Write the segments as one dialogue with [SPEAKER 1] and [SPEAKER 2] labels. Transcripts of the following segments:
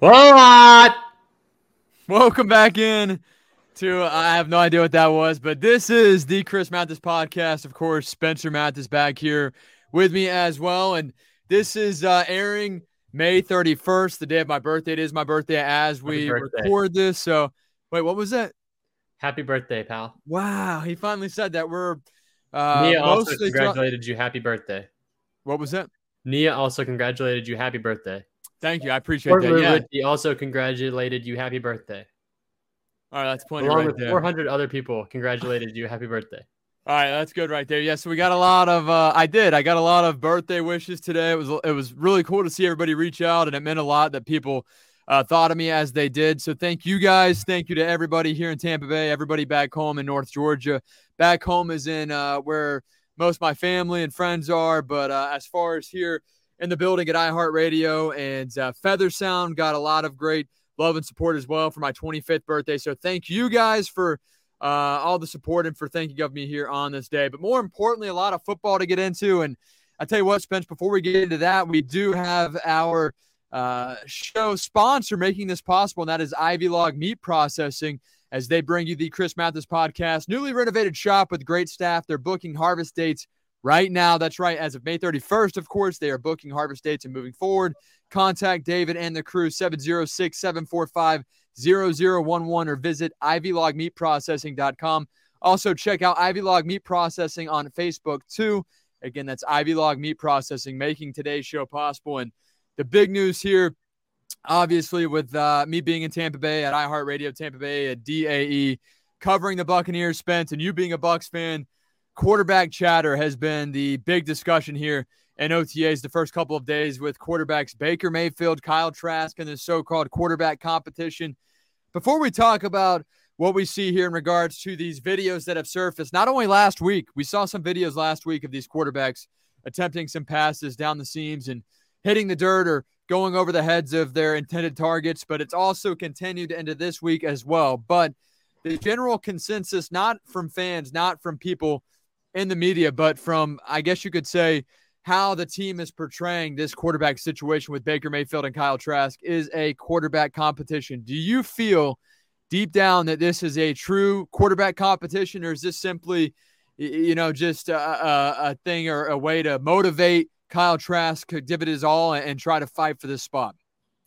[SPEAKER 1] What?
[SPEAKER 2] Welcome back in to I have no idea what that was, but this is the Chris Mathis podcast. Of course, Spencer Mathis back here with me as well, and this is uh, airing May 31st, the day of my birthday. It is my birthday as we
[SPEAKER 1] birthday.
[SPEAKER 2] record this. So, wait, what was that?
[SPEAKER 1] Happy birthday, pal.
[SPEAKER 2] Wow, he finally said that. We're uh,
[SPEAKER 1] Nia also congratulated you. Happy birthday.
[SPEAKER 2] what was that?
[SPEAKER 1] Nia also congratulated you. Happy birthday.
[SPEAKER 2] Thank you, I appreciate
[SPEAKER 1] Fort
[SPEAKER 2] that. Yeah,
[SPEAKER 1] Ritchie also congratulated you. Happy birthday.
[SPEAKER 2] all right, that's plenty
[SPEAKER 1] Along
[SPEAKER 2] right
[SPEAKER 1] with
[SPEAKER 2] there.
[SPEAKER 1] 400 other people congratulated you. Happy birthday.
[SPEAKER 2] All right, that's good right there. Yeah, so we got a lot of uh I did. I got a lot of birthday wishes today. It was it was really cool to see everybody reach out and it meant a lot that people uh, thought of me as they did. So thank you guys. Thank you to everybody here in Tampa Bay, everybody back home in North Georgia. Back home is in uh where most of my family and friends are, but uh, as far as here in the building at iHeartRadio and uh, Feather Sound got a lot of great love and support as well for my 25th birthday. So thank you guys for uh, all the support and for thinking of me here on this day. But more importantly, a lot of football to get into. And I tell you what, Spence, before we get into that, we do have our uh, show sponsor making this possible, and that is Ivy Log Meat Processing. As they bring you the Chris Mathis podcast, newly renovated shop with great staff. They're booking harvest dates right now. That's right. As of May 31st, of course, they are booking harvest dates and moving forward. Contact David and the crew 706 745 0011 or visit ivylogmeatprocessing.com. Also, check out Ivy Log Meat Processing on Facebook too. Again, that's Ivy Log Meat Processing making today's show possible. And the big news here, obviously, with uh, me being in Tampa Bay at iHeartRadio Tampa Bay at DAE, covering the Buccaneers, Spence, and you being a Bucks fan, quarterback chatter has been the big discussion here in OTAs the first couple of days with quarterbacks Baker Mayfield, Kyle Trask, and the so-called quarterback competition. Before we talk about what we see here in regards to these videos that have surfaced, not only last week, we saw some videos last week of these quarterbacks attempting some passes down the seams and hitting the dirt or going over the heads of their intended targets, but it's also continued into this week as well. But the general consensus, not from fans, not from people in the media, but from, I guess you could say, how the team is portraying this quarterback situation with Baker Mayfield and Kyle Trask is a quarterback competition. Do you feel deep down that this is a true quarterback competition, or is this simply, you know, just a, a, a thing or a way to motivate Kyle Trask to give it his all and, and try to fight for this spot?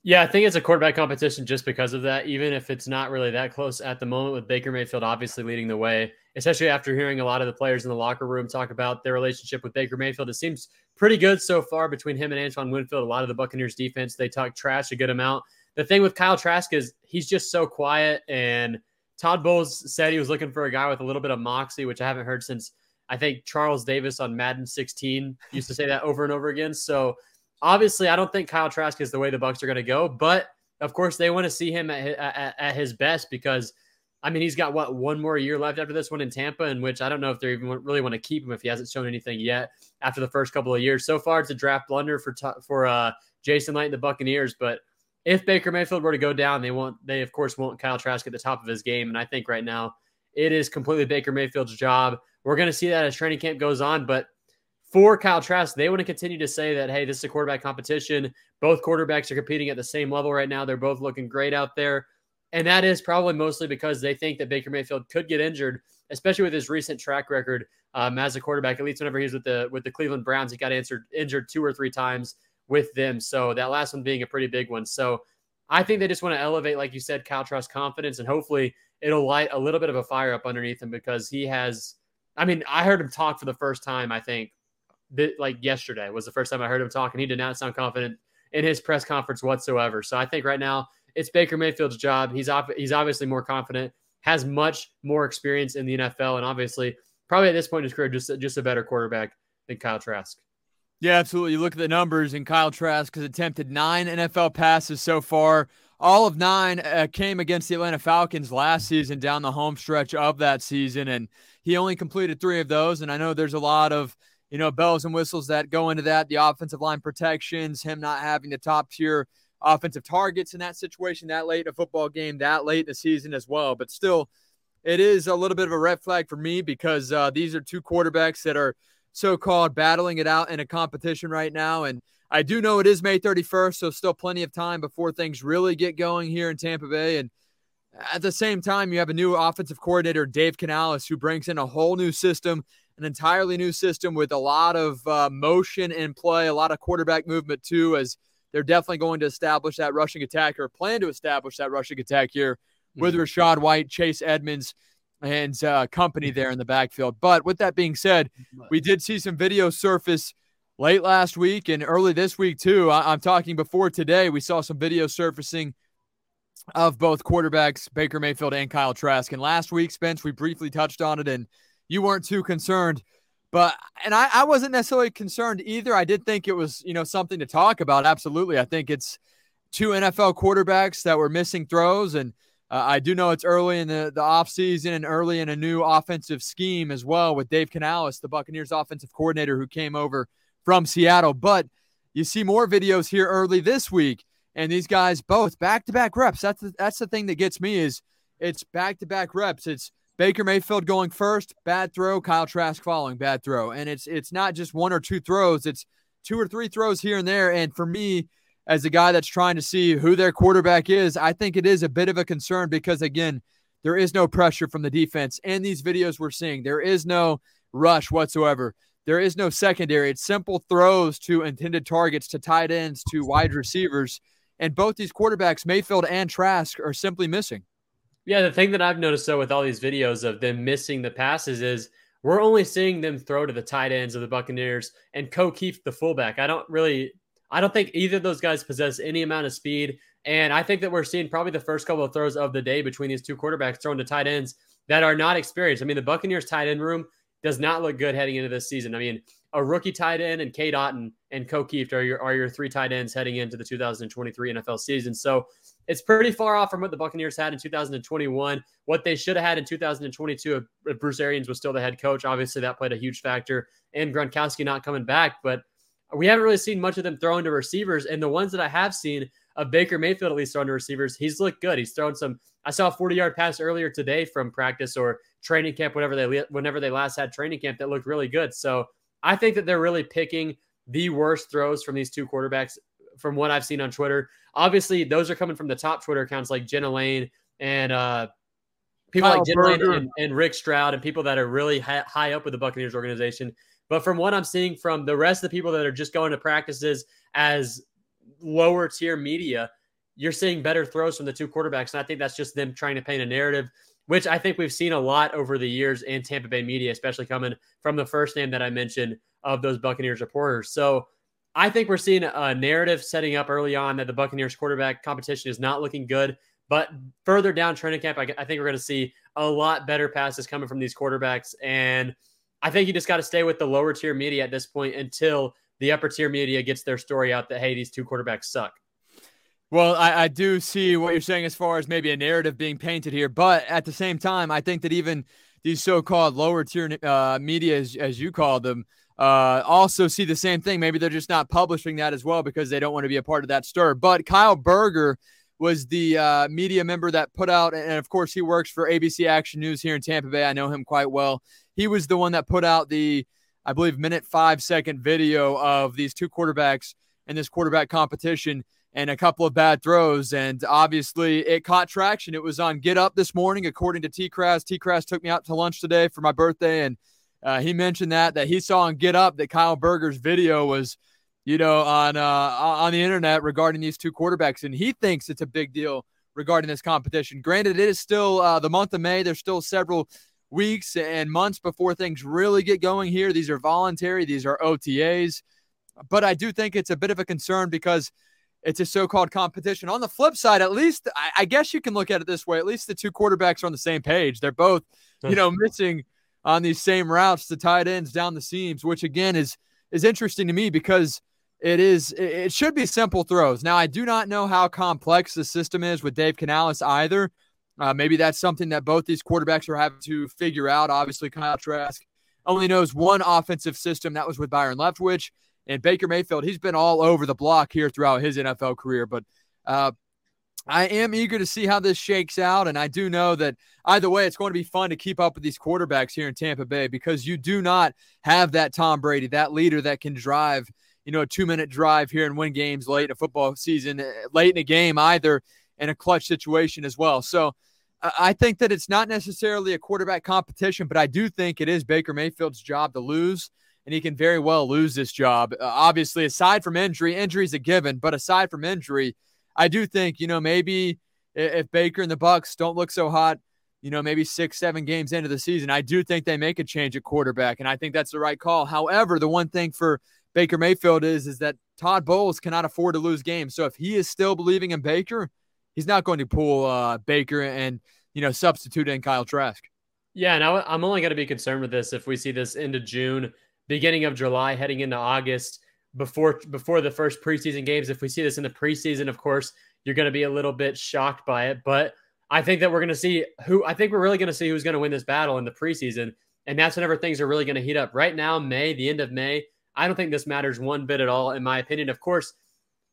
[SPEAKER 1] Yeah, I think it's a quarterback competition just because of that, even if it's not really that close at the moment, with Baker Mayfield obviously leading the way, especially after hearing a lot of the players in the locker room talk about their relationship with Baker Mayfield. It seems pretty good so far between him and Antoine Winfield. A lot of the Buccaneers defense, they talk trash a good amount. The thing with Kyle Trask is he's just so quiet. And Todd Bowles said he was looking for a guy with a little bit of moxie, which I haven't heard since I think Charles Davis on Madden 16 used to say that over and over again. So obviously, I don't think Kyle Trask is the way the Bucks are going to go, but of course, they want to see him at, at, at his best because, I mean, he's got what one more year left after this one in Tampa, in which I don't know if they even really want to keep him if he hasn't shown anything yet after the first couple of years. So far, it's a draft blunder for for uh, Jason Licht and the Buccaneers, but if Baker Mayfield were to go down, they won't. They of course won't Kyle Trask at the top of his game, and I think right now it is completely Baker Mayfield's job. We're going to see that as training camp goes on, but for Kyle Trask, they want to continue to say that, hey, this is a quarterback competition. Both quarterbacks are competing at the same level right now. They're both looking great out there. And that is probably mostly because they think that Baker Mayfield could get injured, especially with his recent track record um, as a quarterback. At least whenever he was with the with the Cleveland Browns, he got answered, injured two or three times with them. So that last one being a pretty big one. So I think they just want to elevate, like you said, Kyle Trask's confidence, and hopefully it'll light a little bit of a fire up underneath him because he has. I mean, I heard him talk for the first time. I think like yesterday was the first time I heard him talk, and he did not sound confident in his press conference whatsoever. So I think right now it's Baker Mayfield's job. He's op- he's obviously more confident, has much more experience in the NFL, and obviously probably at this point in his career just just a better quarterback than Kyle Trask.
[SPEAKER 2] Yeah, absolutely. You look at the numbers, and Kyle Trask has attempted nine NFL passes so far. All of nine uh, came against the Atlanta Falcons last season down the home stretch of that season, and he only completed three of those. And I know there's a lot of you know bells and whistles that go into that. The offensive line protections, him not having the top tier offensive targets in that situation that late in a football game, that late in the season as well. But still, it is a little bit of a red flag for me because uh, these are two quarterbacks that are so-called battling it out in a competition right now and I do know it is May 31st, so still plenty of time before things really get going here in Tampa Bay. And at the same time, you have a new offensive coordinator, Dave Canales, who brings in a whole new system, an entirely new system with a lot of uh, motion in play, a lot of quarterback movement too, as they're definitely going to establish that rushing attack or plan to establish that rushing attack here with mm-hmm. Rachaad White, Chase Edmonds, and uh, company there in the backfield. But with that being said, we did see some video surface late last week and early this week too. I- am talking before today. We saw some video surfacing of both quarterbacks, Baker Mayfield and Kyle Trask. And last week, Spence, we briefly touched on it, and you weren't too concerned. But and I, I wasn't necessarily concerned either. I did think it was, you know, something to talk about. Absolutely. I think it's two NFL quarterbacks that were missing throws and uh, I do know it's early in the, the offseason and early in a new offensive scheme as well with Dave Canales, the Buccaneers offensive coordinator who came over from Seattle. But you see more videos here early this week, and these guys both back to back reps. That's the, that's the thing that gets me is it's back to back reps. It's Baker Mayfield going first, bad throw, Kyle Trask following, bad throw. And it's it's not just one or two throws, it's two or three throws here and there. And for me, as a guy that's trying to see who their quarterback is, I think it is a bit of a concern because, again, there is no pressure from the defense. And these videos we're seeing, there is no rush whatsoever. There is no secondary. It's simple throws to intended targets, to tight ends, to wide receivers. And both these quarterbacks, Mayfield and Trask, are simply missing.
[SPEAKER 1] Yeah, the thing that I've noticed though with all these videos of them missing the passes is we're only seeing them throw to the tight ends of the Buccaneers and Ko Kieft the fullback. I don't really I don't think either of those guys possess any amount of speed. And I think that we're seeing probably the first couple of throws of the day between these two quarterbacks thrown to tight ends that are not experienced. I mean, the Buccaneers tight end room does not look good heading into this season. I mean, a rookie tight end and Cade Otton and Ko Kieft are your are your three tight ends heading into the 2023 NFL season. So it's pretty far off from what the Buccaneers had in 2021. What they should have had in 2022 if Bruce Arians was still the head coach. Obviously, that played a huge factor. And Gronkowski not coming back, but we haven't really seen much of them throwing to receivers. And the ones that I have seen of Baker Mayfield at least throwing to receivers, he's looked good. He's thrown some. I saw a 40 yard pass earlier today from practice or training camp, whenever they whenever they last had training camp, that looked really good. So I think that they're really picking the worst throws from these two quarterbacks from what I've seen on Twitter. Obviously, those are coming from the top Twitter accounts like Jenna Laine and uh, people Kyle like Jenna Laine and, and, Rick Stroud and people that are really high, high up with the Buccaneers organization. But from what I'm seeing from the rest of the people that are just going to practices as lower tier media, you're seeing better throws from the two quarterbacks. And I think that's just them trying to paint a narrative, which I think we've seen a lot over the years in Tampa Bay media, especially coming from the first name that I mentioned of those Buccaneers reporters. So I think we're seeing a narrative setting up early on that the Buccaneers quarterback competition is not looking good. But further down training camp, I, I think we're going to see a lot better passes coming from these quarterbacks. And I think you just got to stay with the lower tier media at this point until the upper tier media gets their story out that hey, these two quarterbacks suck.
[SPEAKER 2] Well, I, I, do see what you're saying as far as maybe a narrative being painted here, but at the same time, I think that even these so-called lower tier uh, media, as, as, you call them, uh, also see the same thing. Maybe they're just not publishing that as well because they don't want to be a part of that stir. But Kyle Berger was the uh, media member that put out, and of course, he works for ABC Action News here in Tampa Bay. I know him quite well. He was the one that put out the, I believe, minute five second video of these two quarterbacks in this quarterback competition and a couple of bad throws. And obviously, it caught traction. It was on Get Up this morning, according to T Crass. T Crass took me out to lunch today for my birthday, and uh, he mentioned that that he saw on Get Up that Kyle Berger's video was, you know, on uh, on the internet regarding these two quarterbacks, and he thinks it's a big deal regarding this competition. Granted, it is still uh, the month of May. There's still several weeks and months before things really get going here. These are voluntary, these are OTAs. But I do think it's a bit of a concern because it's a so called competition. On the flip side, at least I, I, guess you can look at it this way at least the two quarterbacks are on the same page. They're both, you know, missing on these same routes to tight ends down the seams, which again is is interesting to me because it is it should be simple throws. Now I do not know how complex the system is with Dave Canales either. Uh, maybe that's something that both these quarterbacks are having to figure out. Obviously, Kyle Trask only knows one offensive system that was with Byron Leftwich. And Baker Mayfield, he's been all over the block here throughout his NFL career. But uh, I am eager to see how this shakes out. And I do know that either way, it's going to be fun to keep up with these quarterbacks here in Tampa Bay because you do not have that Tom Brady, that leader that can drive you know, a two minute drive here and win games late in a football season, eh, late in a game either, in a clutch situation as well. So I think that it's not necessarily a quarterback competition, but I do think it is Baker Mayfield's job to lose, and he can very well lose this job. Uh, obviously, aside from injury, injury is a given, but aside from injury, I do think you know maybe if Baker and the Bucks don't look so hot, you know maybe six, seven games into the season, I do think they make a change at quarterback, and I think that's the right call. However, the one thing for Baker Mayfield is is that Todd Bowles cannot afford to lose games. So if he is still believing in Baker, he's not going to pull uh, Baker and you know substitute in Kyle Trask.
[SPEAKER 1] Yeah, and I, I'm only going to be concerned with this if we see this into June, beginning of July, heading into August, before before the first preseason games. If we see this in the preseason, of course, you're going to be a little bit shocked by it. But I think that we're going to see who I think we're really going to see who's going to win this battle in the preseason, and that's whenever things are really going to heat up. Right now, May, the end of May, I don't think this matters one bit at all, in my opinion. Of course,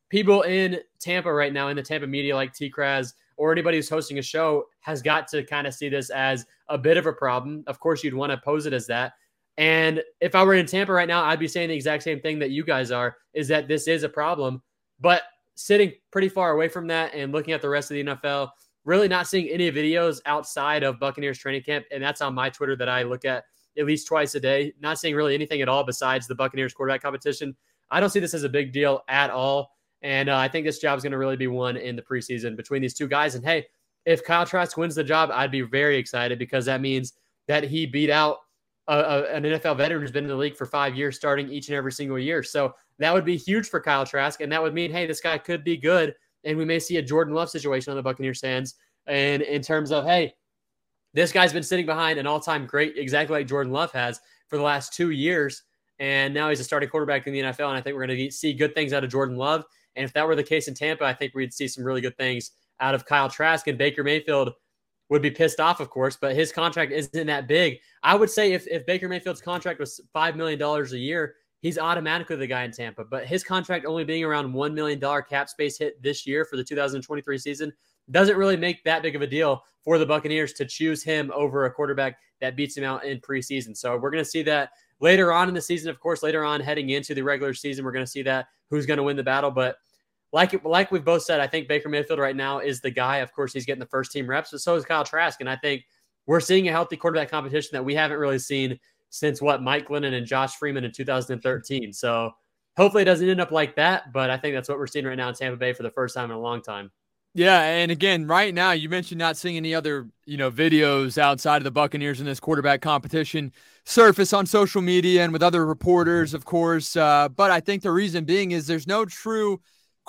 [SPEAKER 1] people in Tampa right now, in the Tampa media like T. Kraz or anybody who's hosting a show, has got to kind of see this as a bit of a problem. Of course, you'd want to pose it as that. And if I were in Tampa right now, I'd be saying the exact same thing that you guys are is that this is a problem. But sitting pretty far away from that and looking at the rest of the NFL, really not seeing any videos outside of Buccaneers training camp. And that's on my Twitter that I look at at least twice a day. Not seeing really anything at all besides the Buccaneers quarterback competition. I don't see this as a big deal at all. And uh, I think this job is going to really be won in the preseason between these two guys. And hey, if Kyle Trask wins the job, I'd be very excited because that means that he beat out an NFL veteran who's been in the league for five years, starting each and every single year. So that would be huge for Kyle Trask. And that would mean, hey, this guy could be good. And we may see a Jordan Love situation on the Buccaneers fans. And in terms of, hey, this guy's been sitting behind an all time great, exactly like Jordan Love has for the last two years. And now he's a starting quarterback in the NFL. And I think we're going to see good things out of Jordan Love. And if that were the case in Tampa, I think we'd see some really good things out of Kyle Trask and Baker Mayfield would be pissed off, of course, but his contract isn't that big. I would say if, if Baker Mayfield's contract was $5 million a year, he's automatically the guy in Tampa. But his contract only being around $1 million cap space hit this year for the 2023 season doesn't really make that big of a deal for the Buccaneers to choose him over a quarterback that beats him out in preseason. So we're going to see that later on in the season. Of course, later on heading into the regular season, we're going to see that who's going to win the battle. But like like we've both said, I think Baker Mayfield right now is the guy. Of course, he's getting the first team reps, but so is Kyle Trask. And I think we're seeing a healthy quarterback competition that we haven't really seen since what Mike Glennon and Josh Freeman in 2013. So hopefully it doesn't end up like that, but I think that's what we're seeing right now in Tampa Bay for the first time in a long time.
[SPEAKER 2] Yeah, and again, right now you mentioned not seeing any other, you know, videos outside of the Buccaneers in this quarterback competition surface on social media and with other reporters, of course. Uh, but I think the reason being is there's no true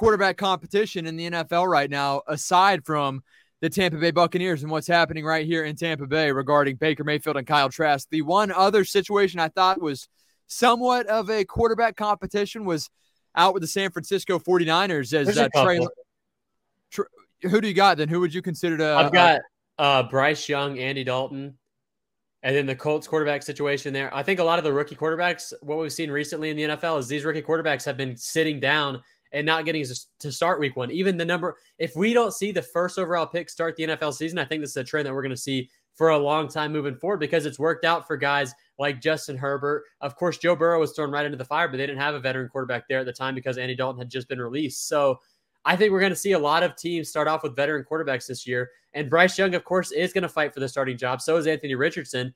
[SPEAKER 2] quarterback competition in the NFL right now, aside from the Tampa Bay Buccaneers and what's happening right here in Tampa Bay regarding Baker Mayfield and Kyle Trask. The one other situation I thought was somewhat of a quarterback competition was out with the San Francisco 49ers as uh, Trey. Tra- who do you got then? Who would you consider to?
[SPEAKER 1] I've got uh, Bryce Young, Andy Dalton, and then the Colts quarterback situation there. I think a lot of the rookie quarterbacks, what we've seen recently in the NFL is these rookie quarterbacks have been sitting down and not getting to start week one. Even the number, if we don't see the first overall pick start the NFL season, I think this is a trend that we're going to see for a long time moving forward because it's worked out for guys like Justin Herbert. Of course, Joe Burrow was thrown right into the fire, but they didn't have a veteran quarterback there at the time because Andy Dalton had just been released. So I think we're going to see a lot of teams start off with veteran quarterbacks this year. And Bryce Young, of course, is going to fight for the starting job. So is Anthony Richardson.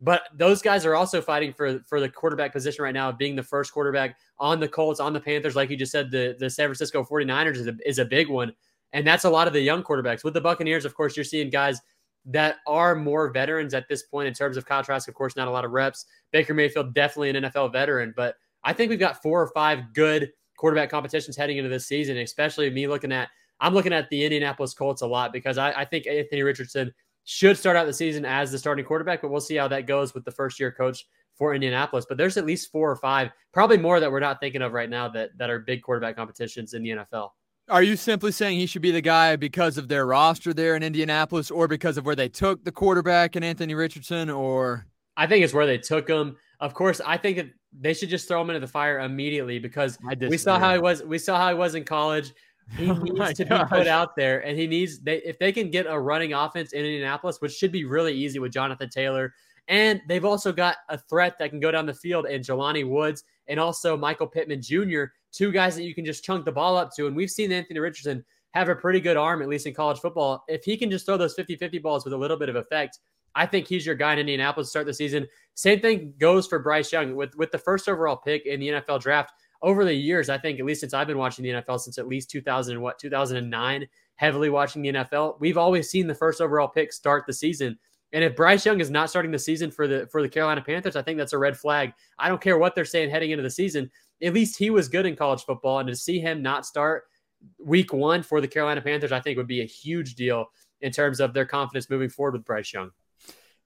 [SPEAKER 1] But those guys are also fighting for for the quarterback position right now, being the first quarterback on the Colts, on the Panthers. Like you just said, the, the San Francisco 49ers is a, is a big one. And that's a lot of the young quarterbacks. With the Buccaneers, of course, you're seeing guys that are more veterans at this point in terms of contrast. Of course, not a lot of reps. Baker Mayfield, definitely an NFL veteran. But I think we've got four or five good quarterback competitions heading into this season, especially me looking at I'm looking at the Indianapolis Colts a lot because I, I think Anthony Richardson – should start out the season as the starting quarterback, but we'll see how that goes with the first year coach for Indianapolis. But there's at least four or five, probably more that we're not thinking of right now that that are big quarterback competitions in the NFL.
[SPEAKER 2] Are you simply saying he should be the guy because of their roster there in Indianapolis, or because of where they took the quarterback and Anthony Richardson, or?
[SPEAKER 1] I think it's where they took him. Of course, I think that they should just throw him into the fire immediately because we saw how he was. We saw how he was in college. He oh needs to gosh. be put out there, and he needs they if they can get a running offense in Indianapolis, which should be really easy with Jonathan Taylor, and they've also got a threat that can go down the field in Jelani Woods and also Michael Pittman Jr., two guys that you can just chunk the ball up to. And we've seen Anthony Richardson have a pretty good arm, at least in college football. If he can just throw those 50 50 balls with a little bit of effect, I think he's your guy in Indianapolis to start the season. Same thing goes for Bryce Young with, with the first overall pick in the NFL draft. Over the years, I think, at least since I've been watching the NFL since at least 2000 and what, 2009, heavily watching the NFL, we've always seen the first overall pick start the season. And if Bryce Young is not starting the season for the for the Carolina Panthers, I think that's a red flag. I don't care what they're saying heading into the season. At least he was good in college football, and to see him not start week one for the Carolina Panthers, I think would be a huge deal in terms of their confidence moving forward with Bryce Young.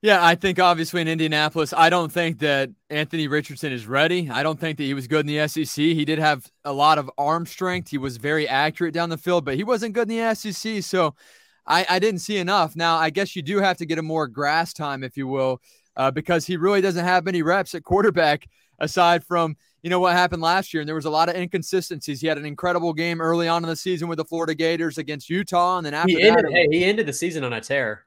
[SPEAKER 2] Yeah, I think obviously in Indianapolis, I don't think that Anthony Richardson is ready. I don't think that he was good in the SEC. He did have a lot of arm strength. He was very accurate down the field, but he wasn't good in the SEC. So I, I didn't see enough. Now, I guess you do have to get a more grass time, if you will, uh, because he really doesn't have many reps at quarterback aside from you know what happened last year and there was a lot of inconsistencies he had an incredible game early on in the season with the florida gators against utah and then after
[SPEAKER 1] he ended, that, hey, he ended the season on a tear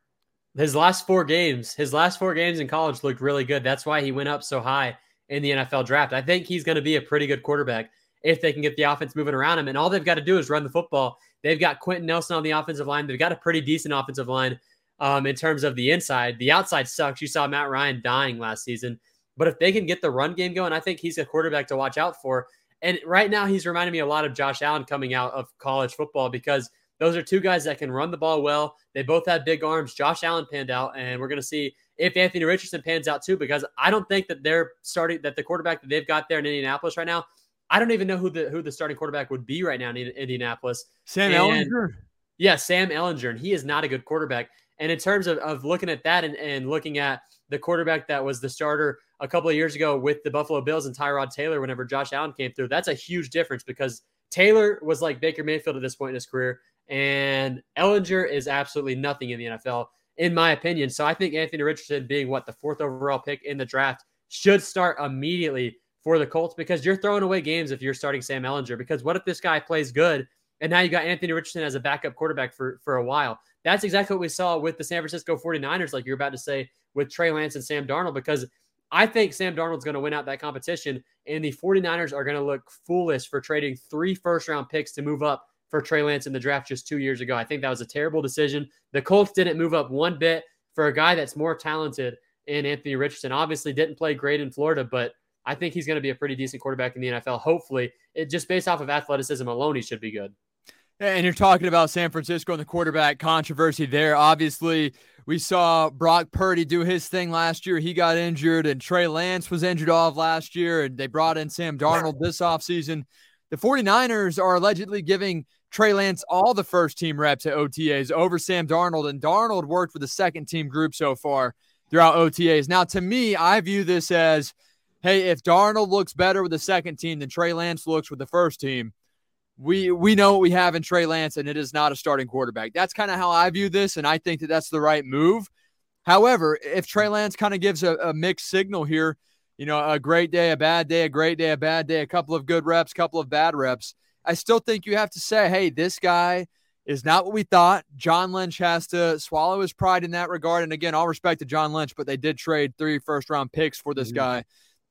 [SPEAKER 1] his last four games his last four games in college looked really good. That's why he went up so high in the nfl draft. I think he's going to be a pretty good quarterback if they can get the offense moving around him. And all they've got to do is run the football. They've got quenton nelson on the offensive line. They've got a pretty decent offensive line um, in terms of the inside. The outside sucks. You saw matt ryan dying last season. But if they can get the run game going, I think he's a quarterback to watch out for. And right now, he's reminding me a lot of Josh Allen coming out of college football because those are two guys that can run the ball well. They both have big arms. Josh Allen panned out, and we're going to see if Anthony Richardson pans out too, because I don't think that they're starting that the quarterback that they've got there in Indianapolis right now. I don't even know who the who the starting quarterback would be right now in Indianapolis.
[SPEAKER 2] Sam and, Ehlinger.
[SPEAKER 1] Yeah, Sam Ehlinger, and he is not a good quarterback. And in terms of, of looking at that and, and looking at the quarterback that was the starter a couple of years ago with the Buffalo Bills and Tyrod Taylor whenever Josh Allen came through. That's a huge difference because Taylor was like Baker Mayfield at this point in his career, and Ehlinger is absolutely nothing in the NFL, in my opinion. So I think Anthony Richardson, being what the fourth overall pick in the draft, should start immediately for the Colts because you're throwing away games if you're starting Sam Ehlinger. Because what if this guy plays good and now you got Anthony Richardson as a backup quarterback for, for a while? That's exactly what we saw with the San Francisco 49ers, like you're about to say with Trey Lance and Sam Darnold, because I think Sam Darnold's going to win out that competition, and the 49ers are going to look foolish for trading three first round picks to move up for Trey Lance in the draft just two years ago. I think that was a terrible decision. The Colts didn't move up one bit for a guy that's more talented in Anthony Richardson. Obviously, didn't play great in Florida, but I think he's going to be a pretty decent quarterback in the NFL. Hopefully, it just based off of athleticism alone, he should be good.
[SPEAKER 2] And you're talking about San Francisco and the quarterback controversy there. Obviously, we saw Brock Purdy do his thing last year. He got injured, and Trey Lance was injured off last year, and they brought in Sam Darnold this offseason. The 49ers are allegedly giving Trey Lance all the first team reps at OTAs over Sam Darnold, and Darnold worked with the second team group so far throughout OTAs. Now, to me, I view this as hey, if Darnold looks better with the second team than Trey Lance looks with the first team, we we know what we have in Trey Lance, and it is not a starting quarterback. That's kind of how I view this, and I think that that's the right move. However, if Trey Lance kind of gives a, a, mixed signal here, you know, a great day, a bad day, a great day, a bad day, a couple of good reps, couple of bad reps, I still think you have to say, hey, this guy is not what we thought. John Lynch has to swallow his pride in that regard. And again, all respect to John Lynch, but they did trade three first round picks for this mm-hmm.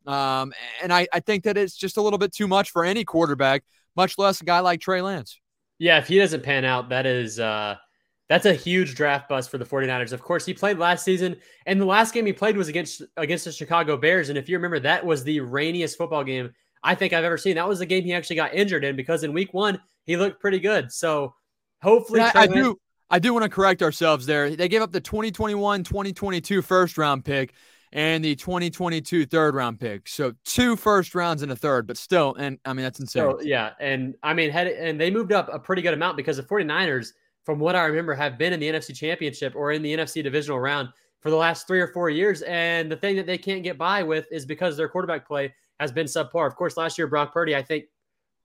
[SPEAKER 2] guy. Um, and I, I think that it's just a little bit too much for any quarterback much less a guy like Trey Lance.
[SPEAKER 1] Yeah, if he doesn't pan out, that is uh that's a huge draft bust for the 49ers. Of course, he played last season, and the last game he played was against against the Chicago Bears. And if you remember, that was the rainiest football game I think I've ever seen. That was the game he actually got injured in because in week one he looked pretty good. So hopefully
[SPEAKER 2] I, I do I do want to correct ourselves there. They gave up the 2021 2022 first round pick and the 2022 third round pick. So two first rounds and a third, but still, and I mean, that's insane.
[SPEAKER 1] So, yeah. And I mean, had, and they moved up a pretty good amount because the 49ers, from what I remember, have been in the NFC championship or in the NFC divisional round for the last three or four years. And the thing that they can't get by with is because their quarterback play has been subpar. Of course, last year, Brock Purdy, I think,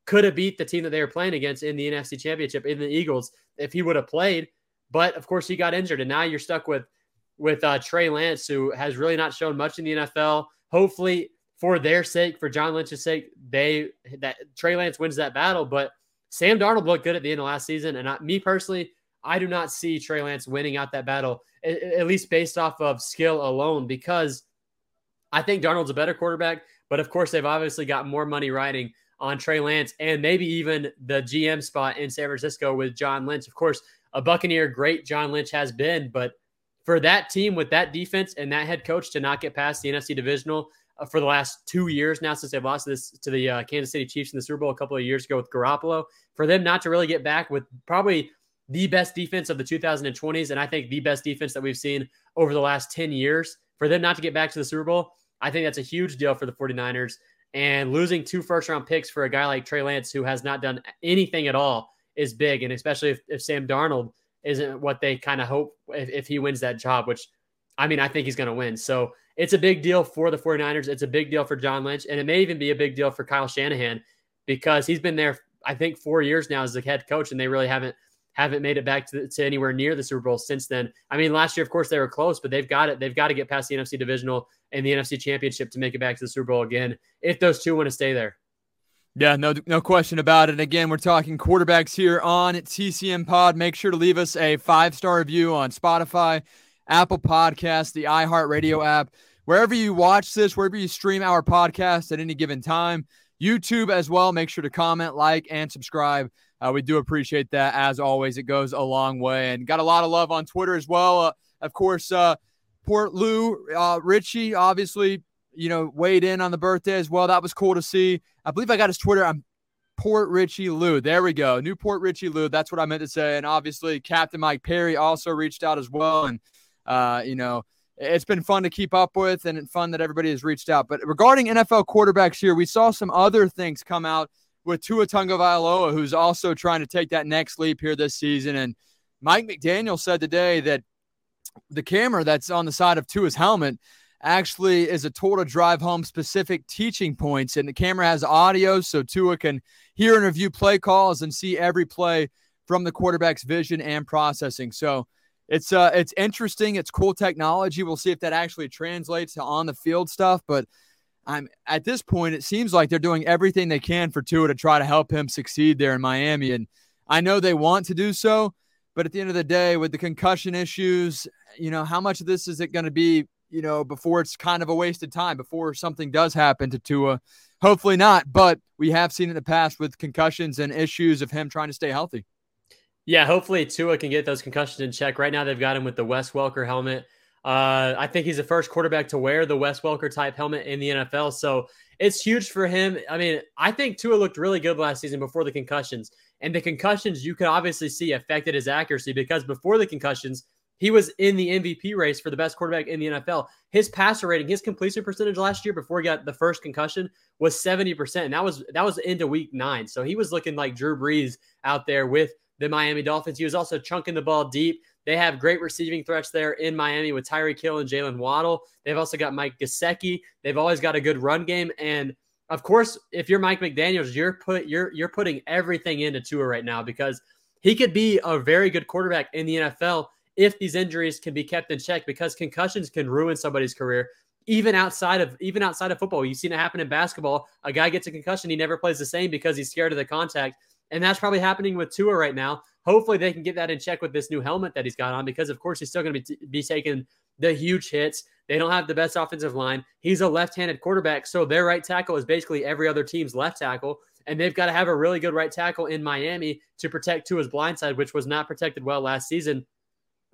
[SPEAKER 1] could have beat the team that they were playing against in the NFC championship in the Eagles if he would have played. But of course, he got injured. And now you're stuck with with uh, Trey Lance, who has really not shown much in the NFL. Hopefully, for their sake, for John Lynch's sake, they that Trey Lance wins that battle. But Sam Darnold looked good at the end of last season, and I, me personally, I do not see Trey Lance winning out that battle, at, at least based off of skill alone, because I think Darnold's a better quarterback. But of course, they've obviously got more money riding on Trey Lance and maybe even the GM spot in San Francisco with John Lynch. Of course, a Buccaneer, great John Lynch has been, but for that team with that defense and that head coach to not get past the NFC divisional for the last two years now since they've lost this to the uh, Kansas City Chiefs in the Super Bowl a couple of years ago with Garoppolo, for them not to really get back with probably the best defense of the 2020s, and I think the best defense that we've seen over the last 10 years, for them not to get back to the Super Bowl, I think that's a huge deal for the 49ers. And losing two first round picks for a guy like Trey Lance, who has not done anything at all, is big. And especially if, if Sam Darnold isn't what they kind of hope if, if he wins that job, which I mean, I think he's going to win. So it's a big deal for the 49ers. It's a big deal for John Lynch. And it may even be a big deal for Kyle Shanahan because he's been there, I think, four years now as the head coach, and they really haven't haven't made it back to, to anywhere near the Super Bowl since then. I mean, last year, of course, they were close, but they've got it. They've got to get past the NFC divisional and the NFC championship to make it back to the Super Bowl again if those two want to stay there.
[SPEAKER 2] Yeah, no, no question about it. Again, we're talking quarterbacks here on TCM Pod. Make sure to leave us a five star review on Spotify, Apple Podcasts, the iHeartRadio app, wherever you watch this, wherever you stream our podcast at any given time. YouTube as well. Make sure to comment, like, and subscribe. Uh, we do appreciate that as always. It goes a long way, and got a lot of love on Twitter as well. Uh, of course, uh, Port Lou uh, Richie obviously you know weighed in on the birthday as well. That was cool to see. I believe I got his Twitter. I'm Port Richie Lou. There we go. Newport Richie Lou. That's what I meant to say. And obviously, Captain Mike Perry also reached out as well. And uh, you know, it's been fun to keep up with and fun that everybody has reached out. But regarding NFL quarterbacks here, we saw some other things come out with Tua Tagovailoa, who's also trying to take that next leap here this season. And Mike McDaniel said today that the camera that's on the side of Tua's helmet actually is a tool to drive home specific teaching points. And the camera has audio, so Tua can hear and review play calls and see every play from the quarterback's vision and processing. So it's uh it's interesting. It's cool technology. We'll see if that actually translates to on the field stuff. But I'm at this point, it seems like they're doing everything they can for Tua to try to help him succeed there in Miami. And I know they want to do so, but at the end of the day, with the concussion issues, you know, how much of this is it going to be, you know, before it's kind of a wasted time, before something does happen to Tua? Hopefully not, but we have seen in the past with concussions and issues of him trying to stay healthy.
[SPEAKER 1] Yeah, hopefully Tua can get those concussions in check. Right now, they've got him with the Wes Welker helmet. Uh, I think he's the first quarterback to wear the Wes Welker type helmet in the NFL. So it's huge for him. I mean, I think Tua looked really good last season before the concussions. And the concussions you could obviously see affected his accuracy because before the concussions, he was in the MVP race for the best quarterback in the NFL. His passer rating, his completion percentage last year before he got the first concussion was 70%. And that was that was into week nine. So he was looking like Drew Brees out there with the Miami Dolphins. He was also chunking the ball deep. They have great receiving threats there in Miami with Tyreek Hill and Jalen Waddle. They've also got Mike Gesicki. They've always got a good run game. And of course, if you're Mike McDaniels, you're put you're you're putting everything into Tua right now because he could be a very good quarterback in the NFL if these injuries can be kept in check because concussions can ruin somebody's career even outside of even outside of football. You've seen it happen in basketball. A guy gets a concussion, he never plays the same because he's scared of the contact. And that's probably happening with Tua right now. Hopefully, they can get that in check with this new helmet that he's got on because, of course, he's still going to be, t- be taking the huge hits. They don't have the best offensive line. He's a left handed quarterback. So their right tackle is basically every other team's left tackle. And they've got to have a really good right tackle in Miami to protect Tua's blindside, which was not protected well last season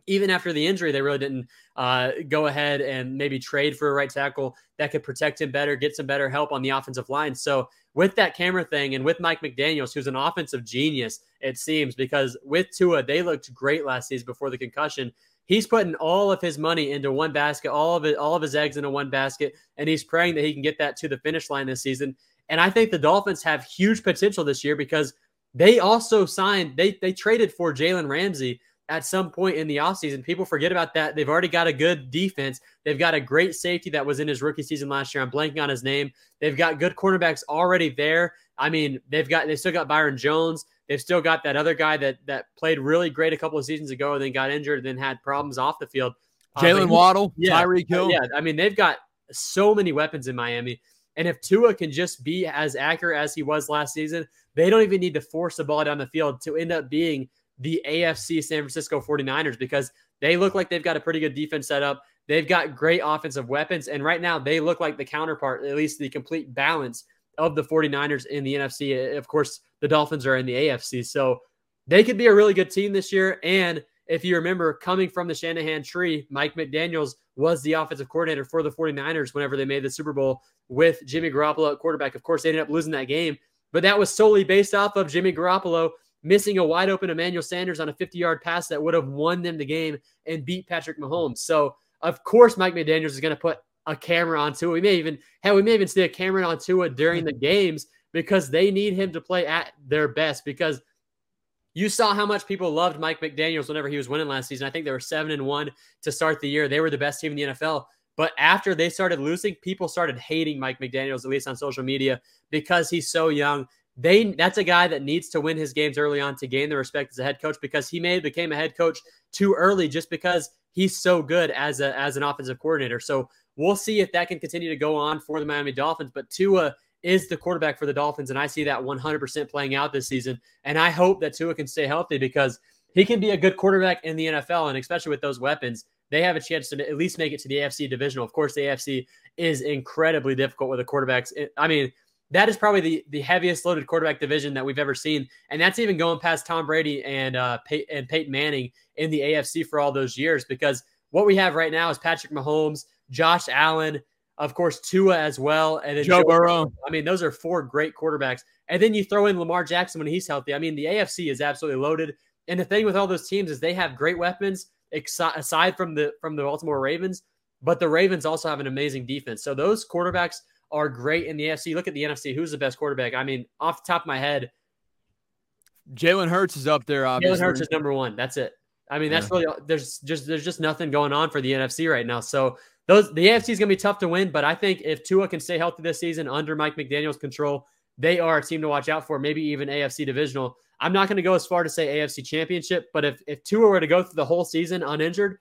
[SPEAKER 1] even after the injury, they really didn't uh, go ahead and maybe trade for a right tackle that could protect him better, get some better help on the offensive line. So with that camera thing and with Mike McDaniels, who's an offensive genius, it seems, because with Tua, they looked great last season before the concussion. He's putting all of his money into one basket, all of it, all of his eggs into one basket, and he's praying that he can get that to the finish line this season. And I think the Dolphins have huge potential this year because they also signed, they they traded for Jalen Ramsey at some point in the offseason. People forget about that. They've already got a good defense. They've got a great safety that was in his rookie season last year. I'm blanking on his name. They've got good cornerbacks already there. I mean, they've got they still got Byron Jones. They've still got that other guy that that played really great a couple of seasons ago, and then got injured, and then had problems off the field.
[SPEAKER 2] Uh, Jalen Waddle,
[SPEAKER 1] yeah,
[SPEAKER 2] Tyreek Hill.
[SPEAKER 1] Yeah, I mean, they've got so many weapons in Miami. And if Tua can just be as accurate as he was last season, they don't even need to force the ball down the field to end up being the AFC San Francisco 49ers because they look like they've got a pretty good defense set up. They've got great offensive weapons. And right now, they look like the counterpart, at least the complete balance of the 49ers in the NFC. Of course, the Dolphins are in the AFC. So they could be a really good team this year. And if you remember, coming from the Shanahan tree, Mike McDaniels was the offensive coordinator for the 49ers whenever they made the Super Bowl with Jimmy Garoppolo at quarterback. Of course, they ended up losing that game, but that was solely based off of Jimmy Garoppolo missing a wide open Emmanuel Sanders on a 50 yard pass that would have won them the game and beat Patrick Mahomes. So, of course, Mike McDaniels is going to put a camera on Tua. We may even hell, we may even see a camera on Tua during the games because they need him to play at their best. Because you saw how much people loved Mike McDaniels whenever he was winning last season. I think they were seven and one to start the year. They were the best team in the NFL. But after they started losing, people started hating Mike McDaniels, at least on social media, because he's so young. They that's a guy that needs to win his games early on to gain the respect as a head coach because he may became a head coach too early just because he's so good as a as an offensive coordinator. So we'll see if that can continue to go on for the Miami Dolphins. But Tua is the quarterback for the Dolphins, and I see that 100% playing out this season. And I hope that Tua can stay healthy because he can be a good quarterback in the NFL, and especially with those weapons, they have a chance to at least make it to the AFC divisional. Of course, the AFC is incredibly difficult with the quarterbacks. I mean, that is probably the the heaviest loaded quarterback division that we've ever seen, and that's even going past Tom Brady and uh, Pey- and Peyton Manning in the AFC for all those years. Because what we have right now is Patrick Mahomes, Josh Allen, of course Tua as well, and then
[SPEAKER 2] Joe, Joe Burrow.
[SPEAKER 1] I mean, those are four great quarterbacks, and then you throw in Lamar Jackson when he's healthy. I mean, the AFC is absolutely loaded, and the thing with all those teams is they have great weapons aside from the from the Baltimore Ravens, but the Ravens also have an amazing defense. So those quarterbacks are great in the AFC. Look at the NFC. Who's the best quarterback? I mean, off the top of my head,
[SPEAKER 2] Jalen Hurts is up there. Obviously,
[SPEAKER 1] Jalen Hurts is number one. That's it. I mean, that's yeah. really there's just there's just nothing going on for the NFC right now. So those the AFC is going to be tough to win, but I think if Tua can stay healthy this season under Mike McDaniel's control, they are a team to watch out for. Maybe even AFC divisional. I'm not going to go as far to say AFC championship, but if if Tua were to go through the whole season uninjured,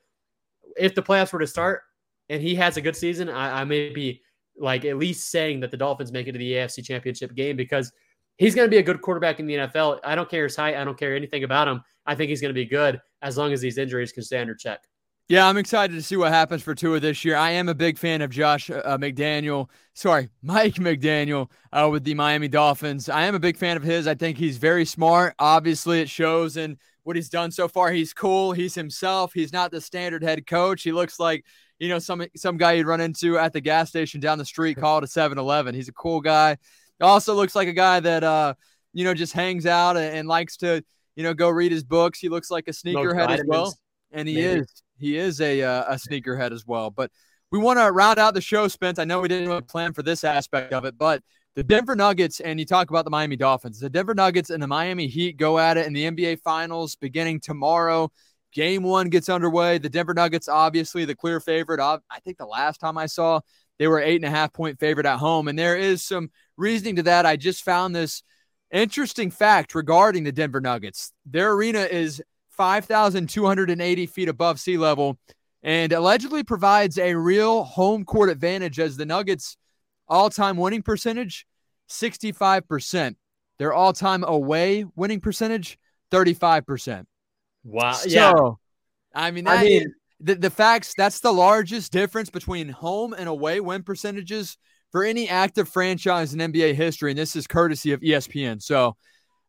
[SPEAKER 1] if the playoffs were to start and he has a good season, I, I may be like at least saying that the Dolphins make it to the AFC championship game because he's going to be a good quarterback in the NFL. I don't care his height. I don't care anything about him. I think he's going to be good as long as these injuries can stay under check.
[SPEAKER 2] Yeah, I'm excited to see what happens for Tua this year. I am a big fan of Josh uh, McDaniel. Sorry, Mike McDaniel uh, with the Miami Dolphins. I am a big fan of his. I think he's very smart. Obviously, it shows in what he's done so far. He's cool. He's himself. He's not the standard head coach. He looks like you know some some guy you'd run into at the gas station down the street called a 7-Eleven. He's a cool guy. Also looks like a guy that uh you know just hangs out and, and likes to you know go read his books. He looks like a sneakerhead as well, and he Maybe. is he is a uh, a sneakerhead as well. But we want to round out the show, Spence. I know we didn't plan for this aspect of it, but the Denver Nuggets and you talk about the Miami Dolphins. The Denver Nuggets and the Miami Heat go at it in the NBA Finals beginning tomorrow. Game one gets underway. The Denver Nuggets, obviously, the clear favorite. I think the last time I saw, they were eight and a half point favorite at home. And there is some reasoning to that. I just found this interesting fact regarding the Denver Nuggets. Their arena is 5,280 feet above sea level and allegedly provides a real home court advantage as the Nuggets' all time winning percentage, 65%. Their all time away winning percentage, 35%.
[SPEAKER 1] Wow. So, yeah.
[SPEAKER 2] I mean, I mean, is, the, the facts that's the largest difference between home and away win percentages for any active franchise in NBA history. And this is courtesy of ESPN. So,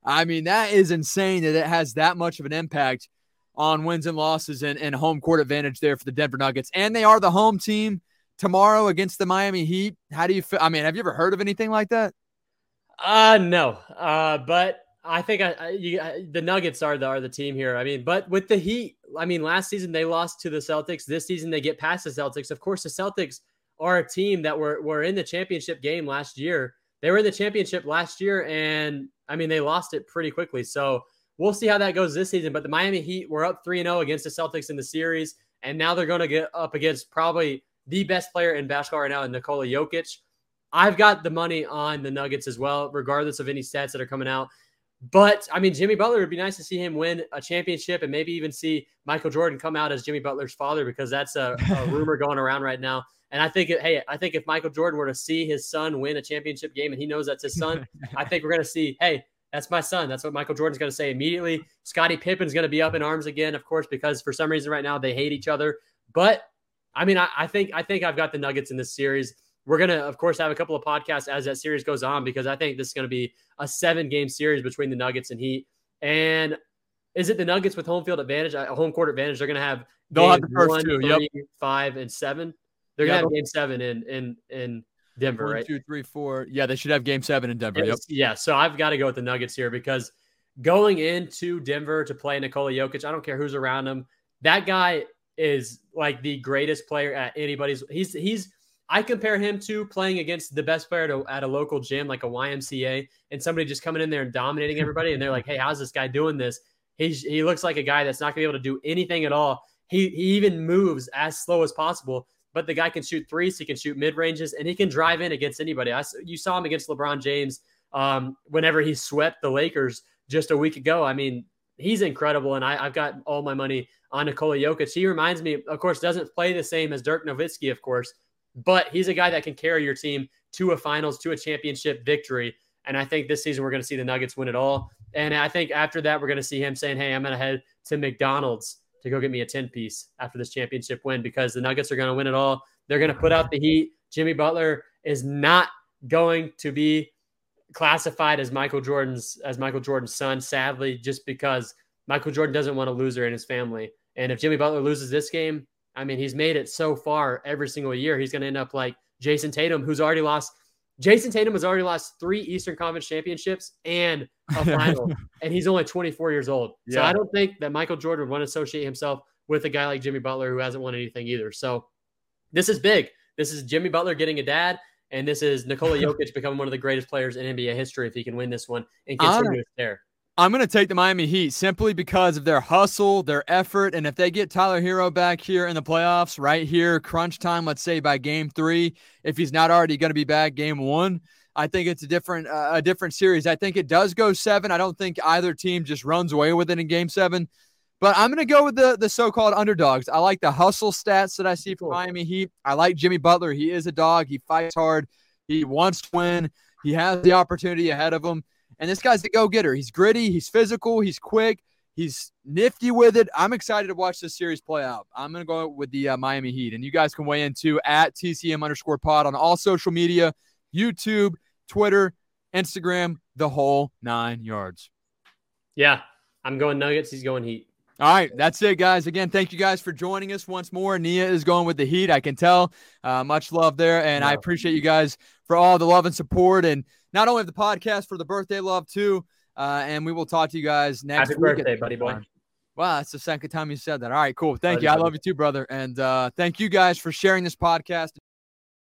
[SPEAKER 2] I mean, that is insane that it has that much of an impact on wins and losses and, and home court advantage there for the Denver Nuggets. And they are the home team tomorrow against the Miami Heat. How do you feel? I mean, have you ever heard of anything like that?
[SPEAKER 1] Uh, no. Uh, but I think I, I, you, I, the Nuggets are the, are the team here. I mean, but with the Heat, I mean, last season they lost to the Celtics. This season they get past the Celtics. Of course, the Celtics are a team that were, were in the championship game last year. They were in the championship last year, and I mean, they lost it pretty quickly. So we'll see how that goes this season. But the Miami Heat were up 3 0 against the Celtics in the series. And now they're going to get up against probably the best player in basketball right now, Nikola Jokic. I've got the money on the Nuggets as well, regardless of any stats that are coming out. But I mean, Jimmy Butler would be nice to see him win a championship and maybe even see Michael Jordan come out as Jimmy Butler's father because that's a, a rumor going around right now. And I think, hey, I think if Michael Jordan were to see his son win a championship game and he knows that's his son, I think we're going to see, hey, that's my son. That's what Michael Jordan's going to say immediately. Scottie Pippen's going to be up in arms again, of course, because for some reason right now they hate each other. But I mean, I, I think I think I've got the Nuggets in this series. We're gonna, of course, have a couple of podcasts as that series goes on because I think this is gonna be a seven game series between the Nuggets and Heat. And is it the Nuggets with home field advantage, a home court advantage? They're gonna have
[SPEAKER 2] they'll have the first one, two,
[SPEAKER 1] three, yep. five, and seven. They're gonna have game seven in in in Denver,
[SPEAKER 2] One,
[SPEAKER 1] right?
[SPEAKER 2] Two, three, four. Yeah, they should have game seven in Denver. Yep.
[SPEAKER 1] Yeah. So I've got to go with the Nuggets here because going into Denver to play Nikola Jokic, I don't care who's around him. That guy is like the greatest player at anybody's. He's he's. I compare him to playing against the best player to, at a local gym, like a YMCA, and somebody just coming in there and dominating everybody. And they're like, "Hey, how's this guy doing this?" He's, he looks like a guy that's not going to be able to do anything at all. He he even moves as slow as possible but the guy can shoot threes, he can shoot mid ranges, and he can drive in against anybody. I, you saw him against LeBron James um, whenever he swept the Lakers just a week ago. I mean, he's incredible, and I, have got all my money on Nikola Jokic. He reminds me, of course, doesn't play the same as Dirk Nowitzki, of course, but he's a guy that can carry your team to a finals, to a championship victory. And I think this season we're going to see the Nuggets win it all. And I think after that, we're going to see him saying, Hey, I'm going to head to McDonald's to go get me a 10 piece after this championship win because the Nuggets are going to win it all. They're going to put out the heat. Jimmy Butler is not going to be classified as Michael Jordan's as Michael Jordan's son, sadly, just because Michael Jordan doesn't want a loser in his family. And if Jimmy Butler loses this game, I mean, he's made it so far every single year. He's going to end up like Jayson Tatum, who's already lost. Jayson Tatum has already lost three Eastern Conference championships and a final, and he's only 24 years old. Yeah. So I don't think that Michael Jordan would want to associate himself with a guy like Jimmy Butler who hasn't won anything either. So this is big. This is Jimmy Butler getting a dad, and this is Nikola Jokic becoming one of the greatest players in NBA history if he can win this one and continue his there.
[SPEAKER 2] I'm going to take the Miami Heat simply because of their hustle, their effort, and if they get Tyler Herro back here in the playoffs, right here, crunch time, let's say by game three, if he's not already going to be back game one, I think it's a different uh, a different series. I think it does go seven. I don't think either team just runs away with it in game seven. But I'm going to go with the the so-called underdogs. I like the hustle stats that I see from Miami Heat. I like Jimmy Butler. He is a dog. He fights hard. He wants to win. He has the opportunity ahead of him. And this guy's the go getter. He's gritty, he's physical, he's quick, he's nifty with it. I'm excited to watch this series play out. I'm going to go with the uh, Miami Heat. And you guys can weigh in too at TCM underscore pod on all social media YouTube, Twitter, Instagram, the whole nine yards.
[SPEAKER 1] Yeah, I'm going Nuggets. He's going Heat.
[SPEAKER 2] All right, that's it, guys. Again, thank you guys for joining us once more. Nia is going with the Heat. I can tell. Uh, much love there, and yeah. I appreciate you guys for all the love and support, and not only the podcast for the birthday love too. Uh, and we will talk to you guys next
[SPEAKER 1] Happy
[SPEAKER 2] week.
[SPEAKER 1] birthday, buddy boy.
[SPEAKER 2] Wow, that's the second time you said that. All right, cool. Thank buddy, you. I love you too, brother. And uh, thank you guys for sharing this podcast.